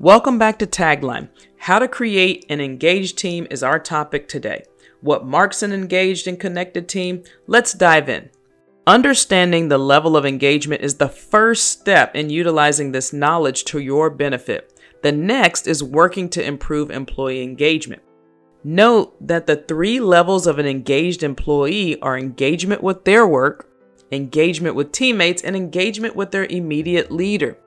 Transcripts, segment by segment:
Welcome back to Tagline. How to create an engaged team is our topic today. What marks an engaged and connected team? Let's dive in. Understanding the level of engagement is the first step in utilizing this knowledge to your benefit. The next is working to improve employee engagement. Note that the three levels of an engaged employee are engagement with their work, engagement with teammates, and engagement with their immediate leader.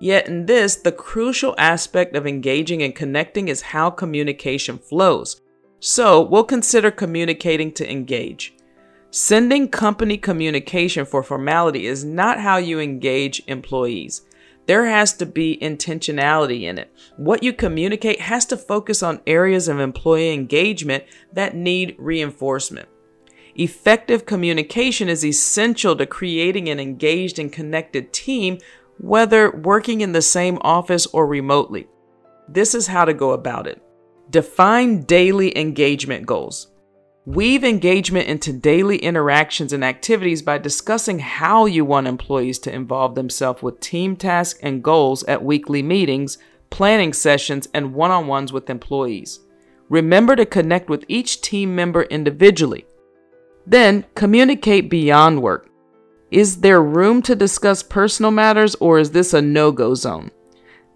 Yet, in this, the crucial aspect of engaging and connecting is how communication flows. So, we'll consider communicating to engage. Sending company communication for formality is not how you engage employees. There has to be intentionality in it. What you communicate has to focus on areas of employee engagement that need reinforcement. Effective communication is essential to creating an engaged and connected team, whether working in the same office or remotely. This is how to go about it. Define daily engagement goals. Weave engagement into daily interactions and activities by discussing how you want employees to involve themselves with team tasks and goals at weekly meetings, planning sessions, and one on ones with employees. Remember to connect with each team member individually. Then communicate beyond work. Is there room to discuss personal matters or is this a no go zone?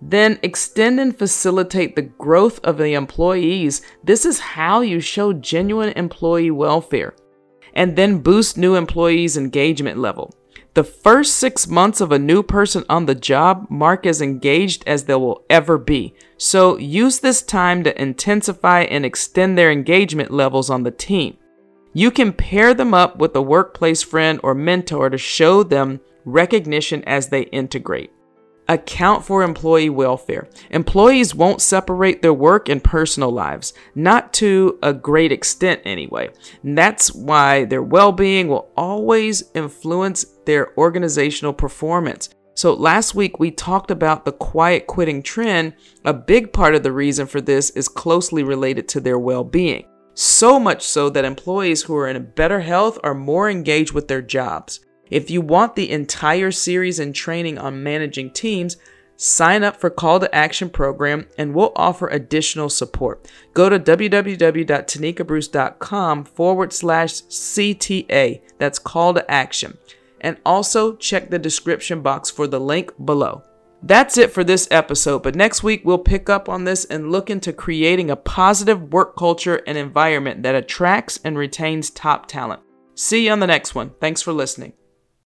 Then extend and facilitate the growth of the employees. This is how you show genuine employee welfare. And then boost new employees' engagement level. The first six months of a new person on the job mark as engaged as they will ever be. So use this time to intensify and extend their engagement levels on the team. You can pair them up with a workplace friend or mentor to show them recognition as they integrate. Account for employee welfare. Employees won't separate their work and personal lives, not to a great extent anyway. And that's why their well being will always influence their organizational performance. So, last week we talked about the quiet quitting trend. A big part of the reason for this is closely related to their well being. So much so that employees who are in better health are more engaged with their jobs. If you want the entire series and training on managing teams, sign up for Call to Action program and we'll offer additional support. Go to www.tonikabruce.com forward slash CTA. That's Call to Action. And also check the description box for the link below. That's it for this episode, but next week we'll pick up on this and look into creating a positive work culture and environment that attracts and retains top talent. See you on the next one. Thanks for listening.